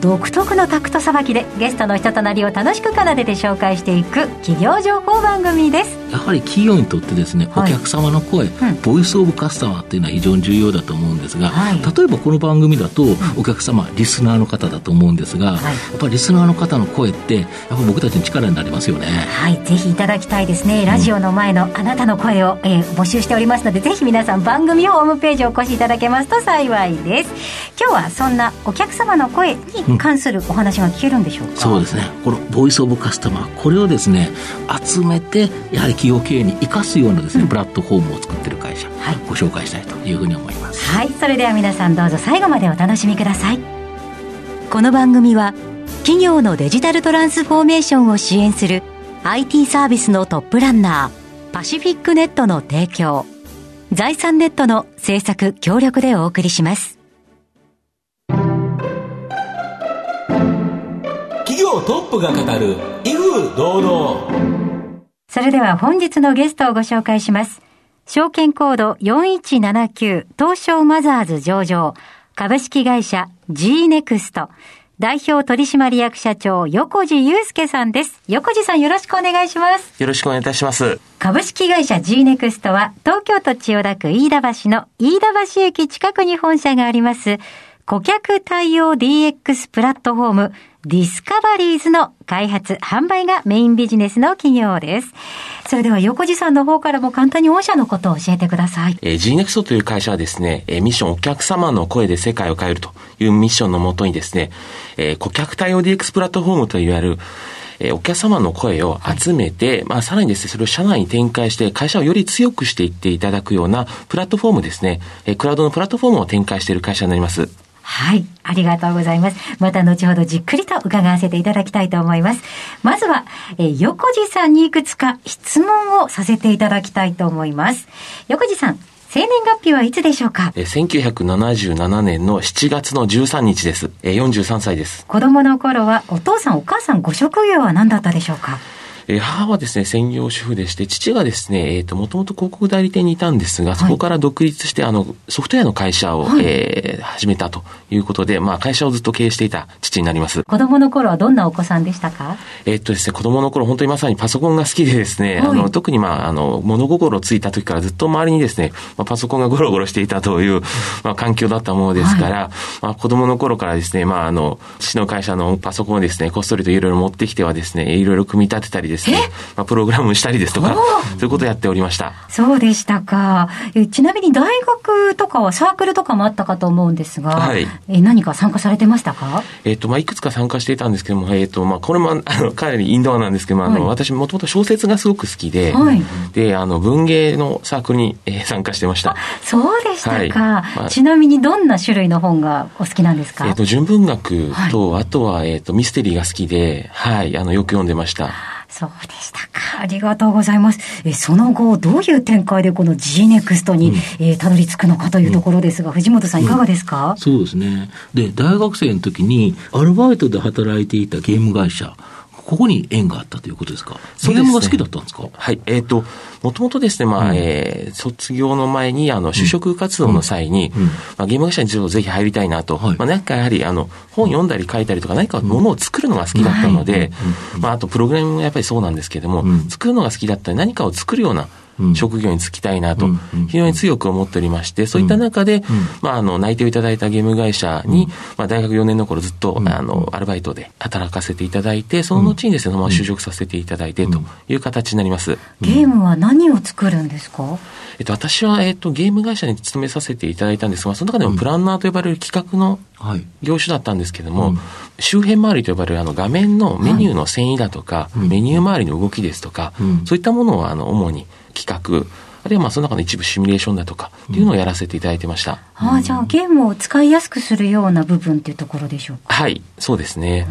独特のタクトさばきでゲストの人となりを楽しく奏でて紹介していく企業情報番組です。やはり企業にとってですね、はい、お客様の声、うん、ボイスオブカスタマーっていうのは非常に重要だと思うんですが、はい、例えばこの番組だとお客様、リスナーの方だと思うんですが、はい、やっぱりリスナーの方の声ってやっぱ僕たちの力になりますよね。はい。ぜひいただきたいですね。ラジオの前のあなたの声を、えー、募集しておりますのでぜひ皆さん番組ホームページをお越しいただけますと幸いです。今日はそんなお客様の声に関するお話話が聞けるんでしょうか？そうですね。このボイスオブカスタマーこれをですね集めてやはり企業経営に生かすようなですね、うん、プラットフォームを作ってる会社、はい、ご紹介したいというふうに思います。はい。それでは皆さんどうぞ最後までお楽しみください。この番組は企業のデジタルトランスフォーメーションを支援する IT サービスのトップランナーパシフィックネットの提供財産ネットの制作協力でお送りします。業トップが語る威風堂々それでは本日のゲストをご紹介します証券コード4179東証マザーズ上場株式会社 G ネクスト代表取締役社長、横地祐介さんです。横地さんよろしくお願いします。よろしくお願いいたします。株式会社 G ネクストは、東京都千代田区飯田橋の飯田橋駅近くに本社があります、顧客対応 DX プラットフォーム、 Discoveriez の開発、販売がメインビジネスの企業です。それでは横地さんの方からも簡単に御社のことを教えてください。えー、ジーネクスト という会社はですね、えー、ミッションお客様の声で世界を変えるというミッションのもとにですね、えー、顧客対応 DX プラットフォームといわれるえ、お客様の声を集めて、はい、まあ、さらにですね、それを社内に展開して、会社をより強くしていっていただくようなプラットフォームですね、え、クラウドのプラットフォームを展開している会社になります。はい。ありがとうございます。また後ほどじっくりと伺わせていただきたいと思います。まずは、えー、横地さんにいくつか質問をさせていただきたいと思います。横地さん、生年月日はいつでしょうか？え ?1977 年の7月の13日です。え43歳です。子供の頃はお父さんお母さんご職業は何だったでしょうか？えー、母はですね、専業主婦でして、父がですね、えっ、ー、と、もともと広告代理店にいたんですが、そこから独立して、あの、ソフトウェアの会社を、はい、えー、始めたということで、まあ、会社をずっと経営していた父になります。子供の頃はどんなお子さんでしたか？えっとですね、子供の頃、本当にまさにパソコンが好きでですね、はい、あの、特にまあ、あの、物心ついた時からずっと周りにですね、まあ、パソコンがゴロゴロしていたという、まあ、環境だったものですから、はい、まあ、子供の頃からですね、まあ、あの、父の会社のパソコンをですね、こっそりといろいろ持ってきてはですね、いろいろ組み立てたりですね、まあ、プログラムしたりですとか、そういうことをやっておりました。そうでしたか。えちなみに大学とかはサークルとかもあったかと思うんですが、はい、え何か参加されてましたか？えっ、と、まあ、いくつか参加していたんですけども、えっ、ー、と、まあ、これも、あの、かなりインドアなんですけども、あの、はい、私もともと小説がすごく好きで、はい、で、あの、文芸のサークルに、えー、参加してました。そうでしたか、はい。まあ、ちなみにどんな種類の本がお好きなんですか？えっ、と、純文学と、あとは、えっ、と、ミステリーが好きで、はい、あの、よく読んでました。そうでしたか。ありがとうございます。えその後、どういう展開でこの GNEXT に、うん、えー、たどり着くのかというところですが、うん、藤本さんいかがですか、うん、そうですね。で、大学生の時にアルバイトで働いていたゲーム会社、ここに縁があったということですか？ゲームが好きだったんですか？はい。えっ、ー、と、もともとですね、まあ、うん、えー、卒業の前に、あの、就職活動の際に、うん。うん、まあ、ゲーム会社にぜひ入りたいなと、はい、まあ、なんかやはり、あの、本読んだり書いたりとか、何かものを作るのが好きだったので、まあ、あと、プログラミングもやっぱりそうなんですけれども、作るのが好きだったり、何かを作るような、職業に就きたいなと、非常に強く思っておりまして、そういった中で、まあ、あの、内定をいただいたゲーム会社に、まあ、大学4年の頃ずっと、あの、アルバイトで働かせていただいて、その後にですね、まあ、就職させていただいてという形になります。ゲームは何を作るんですか？えっと、私は、えっと、ゲーム会社に勤めさせていただいたんですが、その中でもプランナーと呼ばれる企画の業種だったんですけども、はいうん、周辺周りと呼ばれるあの画面のメニューの遷移だとか、はい、メニュー周りの動きですとか、うん、そういったものをあの主に企画、あるいはまあその中の一部シミュレーションだとかっていうのをやらせていただいてました。うん、ああ、じゃあゲームを使いやすくするような部分っていうところでしょうか。はい、そうですね。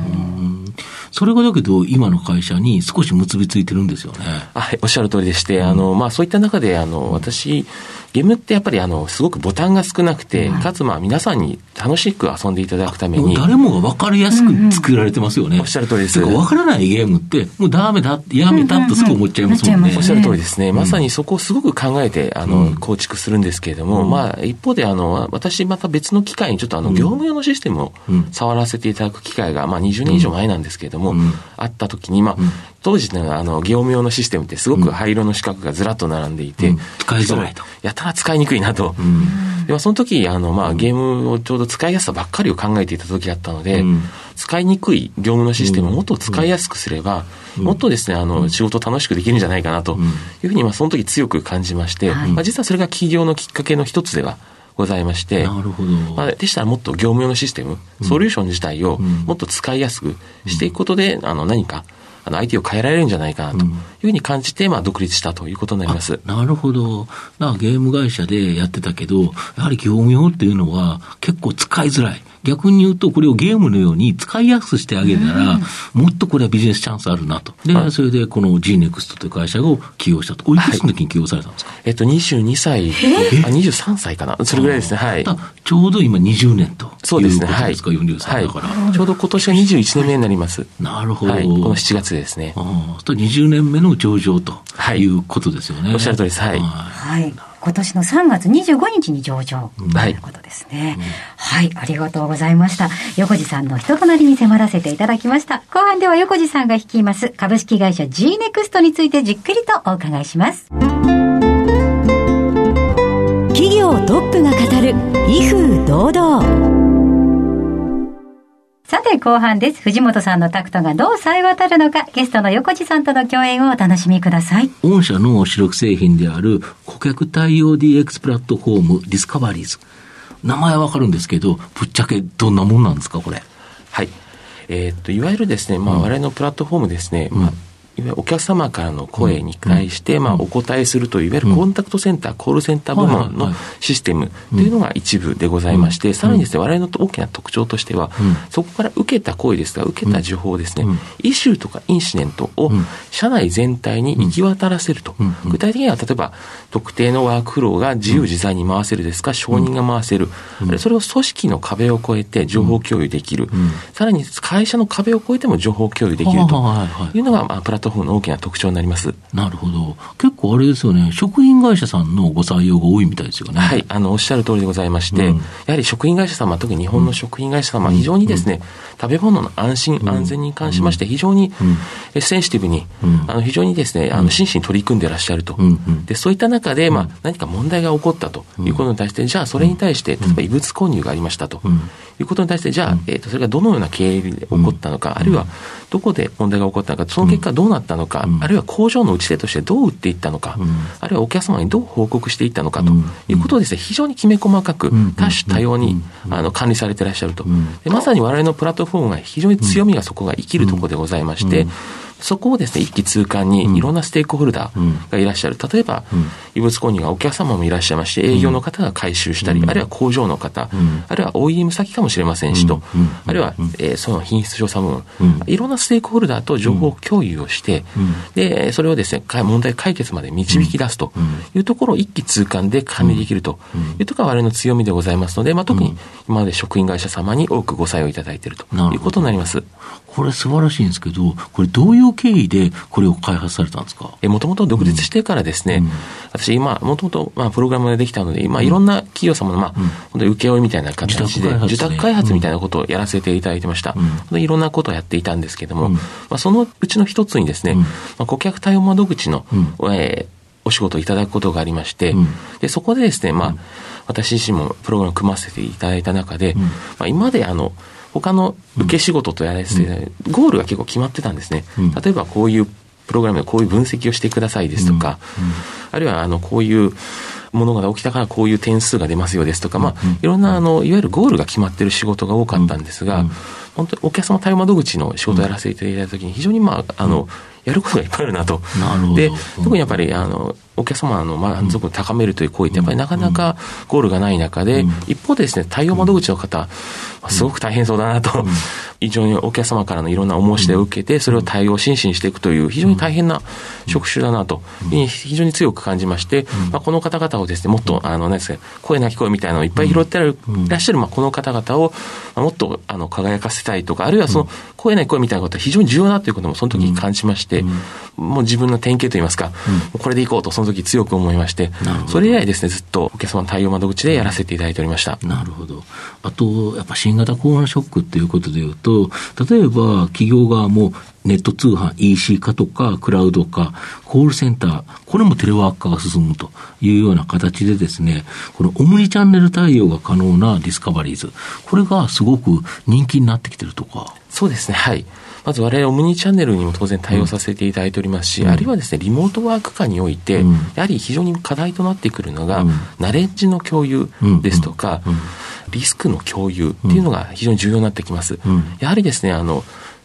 それがだけど、今の会社に少し結びついてるんですよね。はい、おっしゃる通りでして、あの、まあそういった中で、あの、私、ゲームってやっぱりあの、すごくボタンが少なくて、はい、かつまあ皆さんに楽しく遊んでいただくために。誰もが分かりやすく作られてますよね。うんうん、おっしゃる通りです。分からないゲームって、もうダメだ、やめたとすぐ思っちゃいますもんね。おっしゃる通りですね。まさにそこをすごく考えて、あの、構築するんですけれども、まあ一方であの、私また別の機会にちょっとあの、業務用のシステムを触らせていただく機会が、まあ20年以上前なんですけれども、あった時に、まあ、当時のあの、業務用のシステムってすごく灰色の四角がずらっと並んでいて、使いづらいと。やたら使いにくいなと。でその時、あの、まあ、ゲームをちょうど使いやすさばっかりを考えていた時だったので、使いにくい業務のシステムをもっと使いやすくすれば、もっとですね、あの、仕事楽しくできるんじゃないかなというふうに、まあ、その時強く感じまして、まあ、実はそれが起業のきっかけの一つではございまして、なるほど。まあ、でしたらもっと業務用のシステム、ソリューション自体をもっと使いやすくしていくことで、あの、何か、あの、相手を変えられるんじゃないかなというふうに感じて、まあ、独立したということになります。なるほど。なゲーム会社でやってたけど、やはり業務用っていうのは結構使いづらい。逆に言うと、これをゲームのように使いやすくしてあげたら、もっとこれはビジネスチャンスあるなと。で、それでこの GNEXT という会社を起用したと。おいくつの時に起用されたんですか、はい、えっと、22歳、あ23歳かな？それぐらいですね。はい。ちょうど今20年と。そうですね。はい。40歳だから、はい。ちょうど今年は21年目になります。なるほど。はい、この7月ですね。ああ、と20年目の上場とい。うことですよね。おっしゃる通りです。はい。はい。今年の3月25日に上場。ということですね、はい、はい、ありがとうございました。横地さんの人となりに迫らせていただきました。後半では横地さんが率います。株式会社 G ネクストについてじっくりとお伺いします。企業トップが語る威風堂々さて後半です。藤本さんのタクトがどう冴え渡るのか、ゲストの横地さんとの共演をお楽しみください。御社の主力製品である顧客対応 DX プラットフォーム Discoveriez。名前はわかるんですけど、ぶっちゃけどんなもんなんですか、これ。はい。えー、っと、いわゆるですね、まあ、我々のプラットフォームですね、うん、まあいわゆるお客様からの声に対して、まあ、お答えするという、いわゆるコンタクトセンター、コールセンター部門のシステムというのが一部でございまして、さらにですね、我々の大きな特徴としては、そこから受けた声ですが、受けた情報をですね、イシューとかインシデントを社内全体に行き渡らせると。具体的には、例えば、特定のワークフローが自由自在に回せるですか、承認が回せる。それを組織の壁を越えて情報共有できる。さらに会社の壁を越えても情報共有できるというのが、まあ、プラットフォームの大きな特徴になります。なるほど。結構あれですよね、食品会社さんのご採用が多いみたいですよね。はい、あの、おっしゃる通りでございまして、うん、やはり食品会社様、特に日本の食品会社様、うん、非常にですね、うん、食べ物の安心、安全に関しまして、非常に、センシティブに、あの、非常にですね、あの、真摯に取り組んでいらっしゃると。で、そういった中で、まあ、何か問題が起こったということに対して、じゃあ、それに対して、例えば異物購入がありましたと。いうことに対して、じゃあ、えっ、ー、と、それがどのような経緯で起こったのか、あるいは、どこで問題が起こったのか、その結果どうなったのか、あるいは工場の打ち手としてどう打っていったのか、あるいはお客様にどう報告していったのかということをですね、非常にきめ細かく、多種多様に、あの、管理されていらっしゃると。でまさに我々のプラットフォームが非常に強みがそこが生きるところでございまして、そこをですね、一気通貫にいろんなステークホルダーがいらっしゃる。例えば、異物購入がお客様もいらっしゃいまして、営業の方が回収したり、あるいは工場の方、あるいは OEM 先かもしれませんしと、あるいは、えー、その品質調査部門、いろんなステークホルダーと情報共有をして、で、それをですね、問題解決まで導き出すというところを一気通貫で管理できるというところが我々の強みでございますので、まあ、特に今まで食品会社様に多くご採用いただいているということになります。これ素晴らしいんですけど、これどういう経緯でこれを開発されたんですか？もともと独立してからですね、うん、私今、もともとまあプログラムができたので、まあいろんな企業様のまあ、本当に請負みたいな形で、受託開発みたいなことをやらせていただいてました。うん、いろんなことをやっていたんですけれども、まあそのうちの一つにですね、まあ、顧客対応窓口の、えー、お仕事をいただくことがありまして、でそこでですね、まあ、私自身もプログラムを組ませていただいた中で、まあ、今まであの、他の受け仕事とやらせて、ゴールが結構決まってたんですね。例えばこういうプログラムでこういう分析をしてくださいですとか、あるいはあのこういうものが起きたからこういう点数が出ますよですとか、まあ、いろんなあのいわゆるゴールが決まっている仕事が多かったんですが、本当にお客様対応窓口の仕事をやらせていただいたときに、非常に、まあ、あの、やることがいっぱいあるなと。なるほど。で、特にやっぱり、あの、お客様の満足を高めるという行為って、やっぱりなかなかゴールがない中で、一方でですね、対応窓口の方、すごく大変そうだなと、非常にお客様からのいろんなお申し出を受けて、それを対応真摯にしていくという、非常に大変な職種だなと、非常に強く感じまして、まあ、この方々をですね、もっと、あの、何ですか、声なき声みたいなのをいっぱい拾ってらっしゃる、まあ、この方々を、もっと、あの、輝かせたいとか、あるいはその、声なき声みたいなことは非常に重要だということも、その時に感じまして、もう自分の典型といいますか、これでいこうと、その時強く思いまして、それ以来ですね、ずっとお客様の対応窓口でやらせていただいておりました。なるほど。あと、やっぱ新型コロナショックっていうことでいうと、例えば企業側もネット通販 EC 化とかクラウド化、コールセンター、これもテレワーク化が進むというような形でですね、このオムニチャンネル対応が可能なディスカバリーズ、これがすごく人気になってきてるとか。そうですね、はい。まず我々オムニチャンネルにも当然対応させていただいておりますし、うん、あるいはですね、リモートワーク化において、うん、やはり非常に課題となってくるのが、うん、ナレッジの共有ですとか、リスクの共有っていうのが非常に重要になってきます。やはりですね、あの、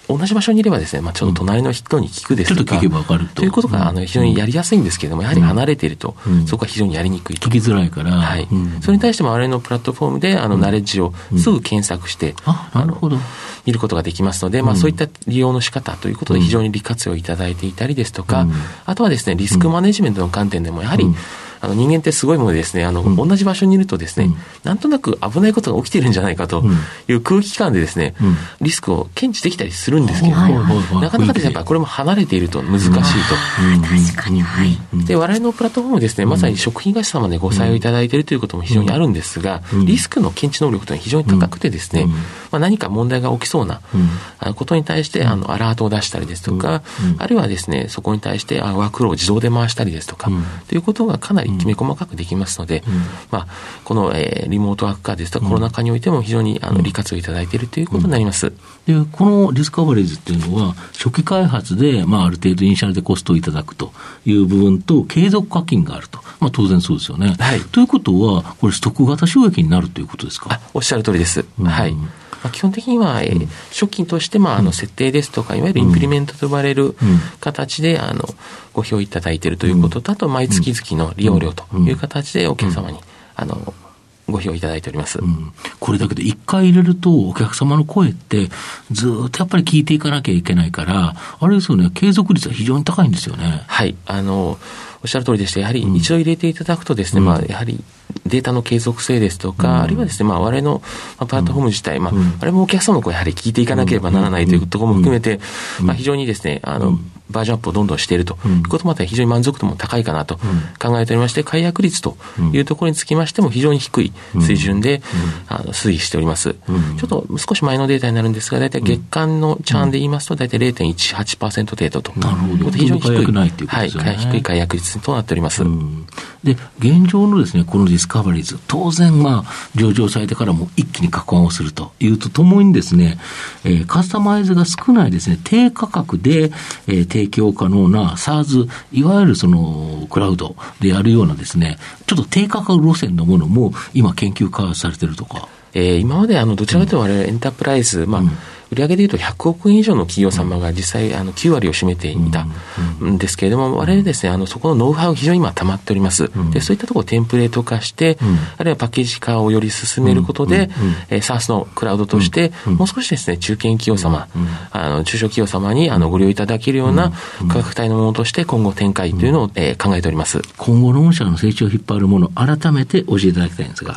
同じ場所にいればですね、まあ、ちょっと隣の人に聞くですとか、うん、とと。いうことがあの非常にやりやすいんですけれども、やはり離れていると、そこは非常にやりにくいと。聞きづらいから。はい。それに対しても我々のプラットフォームで、あの、ナレッジをすぐ検索して、あ、なるほど。見ることができますので、まあ、そういった利用の仕方ということで非常に利活用いただいていたりですとか、あとはですね、リスクマネジメントの観点でも、やはり、あの人間ってすごいものでですね、あの、うん、同じ場所にいるとですね、うん、なんとなく危ないことが起きてるんじゃないかという空気感でですね、うん、リスクを検知できたりするんですけれども、なかなかですね、やっぱこれも離れていると難しいと。確かに、はい。で、我々のプラットフォームですね、まさに食品会社様でご採用いただいているということも非常にあるんですが、リスクの検知能力というのは非常に高くてですね、まあ、何か問題が起きそうなことに対して、あの、アラートを出したりですとか、あるいはですね、そこに対してワークフローを自動で回したりですとか、ということがかなりきめ細かくできますので、まあ、この、えー、リモートワーク化ですとか、コロナ禍においても非常にあの利活用いただいているということになります。で、この Discoveriez っていうのは、初期開発で、まあ、ある程度イニシャルでコストをいただくという部分と、継続課金があると。まあ、当然そうですよね。はい。ということは、これ、ストック型収益になるということですか？おっしゃる通りです。うん、はい。まあ、基本的には、えー、初期として、まあ、あの設定ですとか、いわゆるインプリメントと呼ばれる形で、あのご評いただいているということと、あと毎月々の利用料という形でお客様に、あのご評いただいております、うん、これだけで一回入れると、お客様の声って、ずっとやっぱり聞いていかなきゃいけないから、あれですよね、継続率は非常に高いんですよね。はい。あの、おっしゃる通りでして、やはり一度入れていただくとですね、うん、まあ、やはりデータの継続性ですとか、うん、あるいはですね、まあ、我々のプラットフォーム自体、まあ、あれもお客様のやはり聞いていかなければならないというところも含めて、まあ、非常にですね、あの、バージョンアップをどんどんしているということもあって、非常に満足度も高いかなと考えておりまして、解約率というところにつきましても、非常に低い水準で、あの推移しております。ちょっと少し前のデータになるんですが、大体月間のチャーンで言いますと、大体0.18%程度と。なるほど。非常に低い。はい、低い解約率となっております。で、現状のですね、この Discoveriez、当然、まあ、上場されてからも一気に加速をするというとともにですね、えー、カスタマイズが少ないですね、低価格で、えー、提供可能な SaaS、いわゆるその、クラウドでやるようなですね、ちょっと低価格路線のものも今研究開発されてるとか。えー、今まであの、どちらかというと我々エンタープライズ、まあ、うん売上でいうと100億円以上の企業様が実際あの9割を占めていたんですけれども、我々ですね、あのそこのノウハウが非常に今溜まっております。で、そういったところをテンプレート化して、あるいはパッケージ化をより進めることで、えー、SARS のクラウドとして、もう少しですね、中堅企業様、あの中小企業様にあのご利用いただけるような価格帯のものとして今後展開というのを、えー、考えております。今後の御社の成長を引っ張るもの、改めて教えていただきたいん。ですが。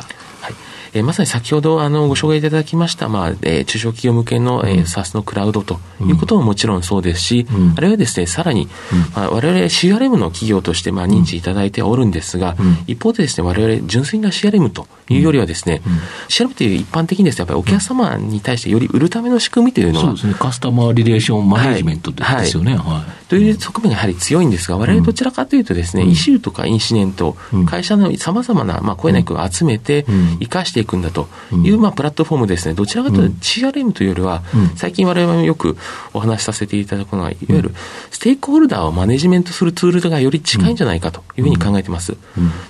えー、まさに先ほどあのご紹介いただきました、まあえー、中小企業向けの、えー、SARS のクラウドということももちろんそうですし、うん、あるいはですね、さらに、まあ、我々 CRM の企業としてまあ認知いただいておるんですが、うん、一方でですね、我々純粋な CRM というよりはですね、うん、CRM という一般的にですね、やっぱりお客様に対してより売るための仕組みというのは、そうですね、カスタマーリレーションマネジメントですよね。はい、はい。という側面がやはり強いんですが、我々どちらかというとですね、イシューとかインシデント、会社のさまざまな、まあ、声なくを集めて、生かしていくんだと。いう、まあ、プラットフォームですね、どちらかというと CRM というよりは、最近我々もよくお話しさせていただくのは、いわゆるステークホルダーをマネジメントするツールがより近いんじゃないかというふうに考えています。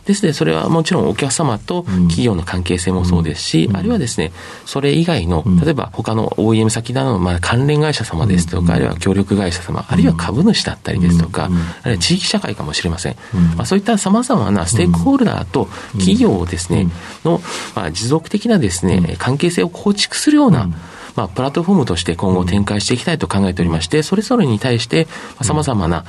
ですので、それはもちろんお客様と企業業の関係性もそうですし、あるいはですね、それ以外の、例えば他の OEM 先などのまあ関連会社様ですとか、あるいは協力会社様、あるいは株主だったりですとか、あるいは地域社会かもしれません。まあ、そういった様々なステークホルダーと企業ですね、の、まあ、持続的なですね、関係性を構築するような、まあ、プラットフォームとして今後展開していきたいと考えておりまして、それぞれに対して、さまざ、まな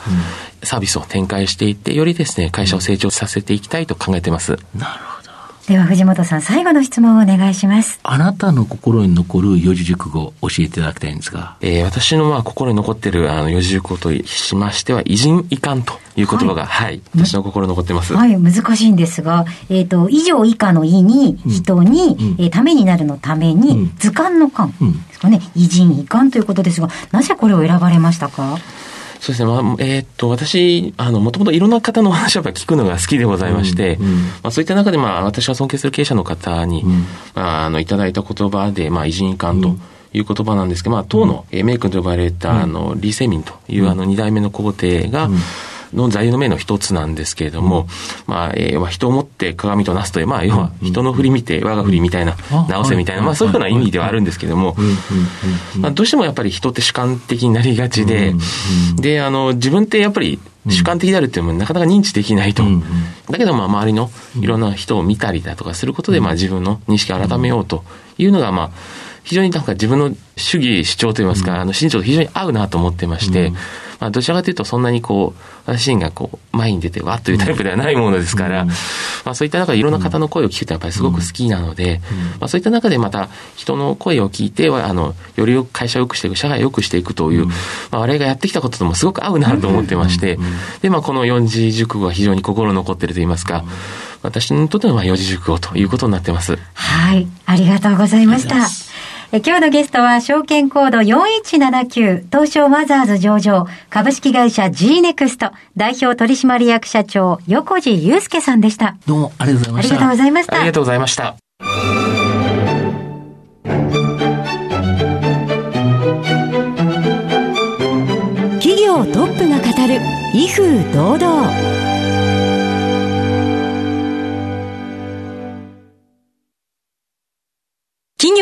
サービスを展開していって、よりですね、会社を成長させていきたいと考えています。なるほど。では藤本さん、最後の質問をお願いします。あなたの心に残る四字熟語教えていただきたいんですが。えー、私のまあ心に残っているあの四字熟語としましては、偉人遺憾という言葉が、はい、はい、私の心に残ってます。はい、難しいんですが、えっ、ー、と、以上以下の意に、人に、うん、えー、ためになるのために、うん、図鑑の鑑ですかね、偉人遺憾ということですが、なぜこれを選ばれましたか？そうですね。まあ、えー、っと、私、あの、もともといろんな方のお話を聞くのが好きでございまして、うんうん、まあ、そういった中で、まあ、私が尊敬する経営者の方に、うん、まあ、あの、いただいた言葉で、まあ、偉人感と、いう言葉なんですけど、まあ、当の、うん、メイ君と呼ばれた、あの、リー・セミンという、あの、二代目の皇帝が、の座右の銘の一つなんですけれども、まあ、えー、人をもって鏡となすという、まあ、要は人の振り見て我が振りみたいな、直せみたいな、まあ、そういうふうな意味ではあるんですけれども、まあ、どうしてもやっぱり人って主観的になりがちで、で、あの、自分ってやっぱり主観的であるっていうのもなかなか認知できないと。だけど、まあ、周りのいろんな人を見たりだとかすることで、まあ、自分の認識を改めようというのが、まあ、非常になんか自分の主義主張といいますか、あの、身長と非常に合うなと思ってまして、まあ、どちらかというとそんなにこう、私自身がこう、前に出てわっというタイプではないものですから、まあ、そういった中でいろんな方の声を聞くとやっぱりすごく好きなので、まあ、そういった中でまた人の声を聞いて、あの、よりよく会社を良くしていく、社会を良くしていくという、まあ、我々がやってきたことともすごく合うなと思ってまして、で、まあ、この四字熟語が非常に心残っていると言いますか、私にとってのまあ四字熟語ということになってます。はい。ありがとうございました。え今日のゲストは証券コード4179東証マザーズ上場株式会社 G ネクスト代表取締役社長横地祐介さんでした。どうもありがとうございました。ありがとうございました。ありがとうございました。企業トップが語る威風堂々。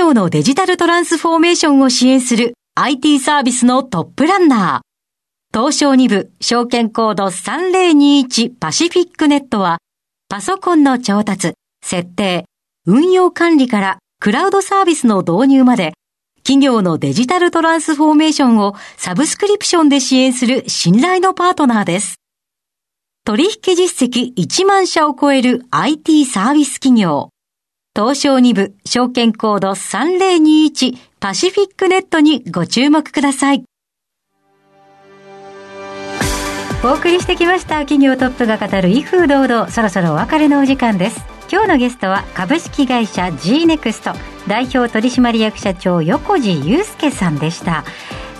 業のデジタルトランスフォーメーションを支援する IT サービスのトップランナー。東証2部証券コード3021パシフィックネットはパソコンの調達、設定、運用管理からクラウドサービスの導入まで企業のデジタルトランスフォーメーションをサブスクリプションで支援する信頼のパートナーです。取引実績1万社を超える IT サービス企業。東証2部証券コード3021パシフィックネットにご注目ください。お送りしてきました企業トップが語る威風堂々。そろそろお別れのお時間です。今日のゲストは株式会社 G ネクスト。代表取締役社長横地祐介さんでした。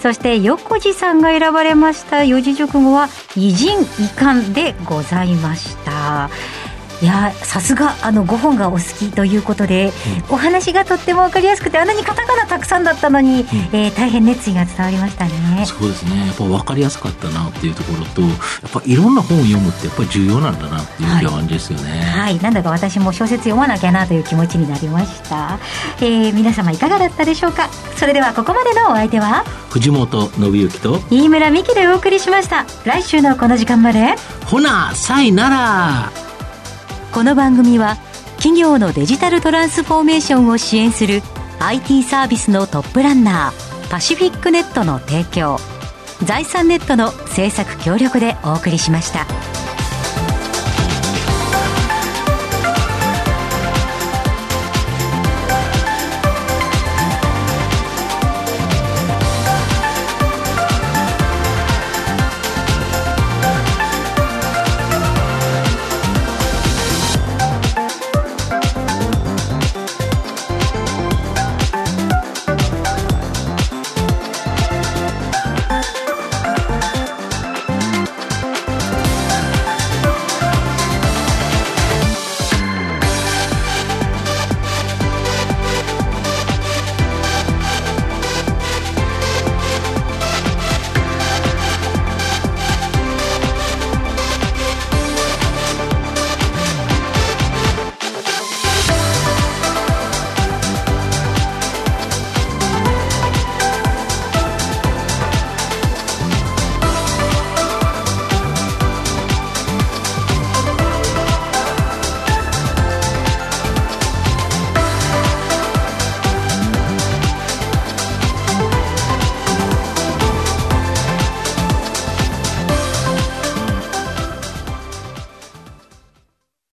そして横地さんが選ばれました四字熟語は偉人遺憾でございました。いやさすがあの5本がお好きということで、うん、お話がとっても分かりやすくてあんなにカタカナたくさんだったのに、うん、えー、大変熱意が伝わりましたね。そうですね。やっぱ分かりやすかったなっていうところとやっぱいろんな本を読むってやっぱり重要なんだなっていう感じですよね、はい、はい、なんだか私も小説読まなきゃなという気持ちになりました、えー、皆様いかがだったでしょうか？それではここまでのお相手は？藤本信之と飯村美希でお送りしました。来週のこの時間まで。ほなさいならこの番組は企業のデジタルトランスフォーメーションを支援する IT サービスのトップランナーパシフィックネットの提供財産ネットの制作協力でお送りしました。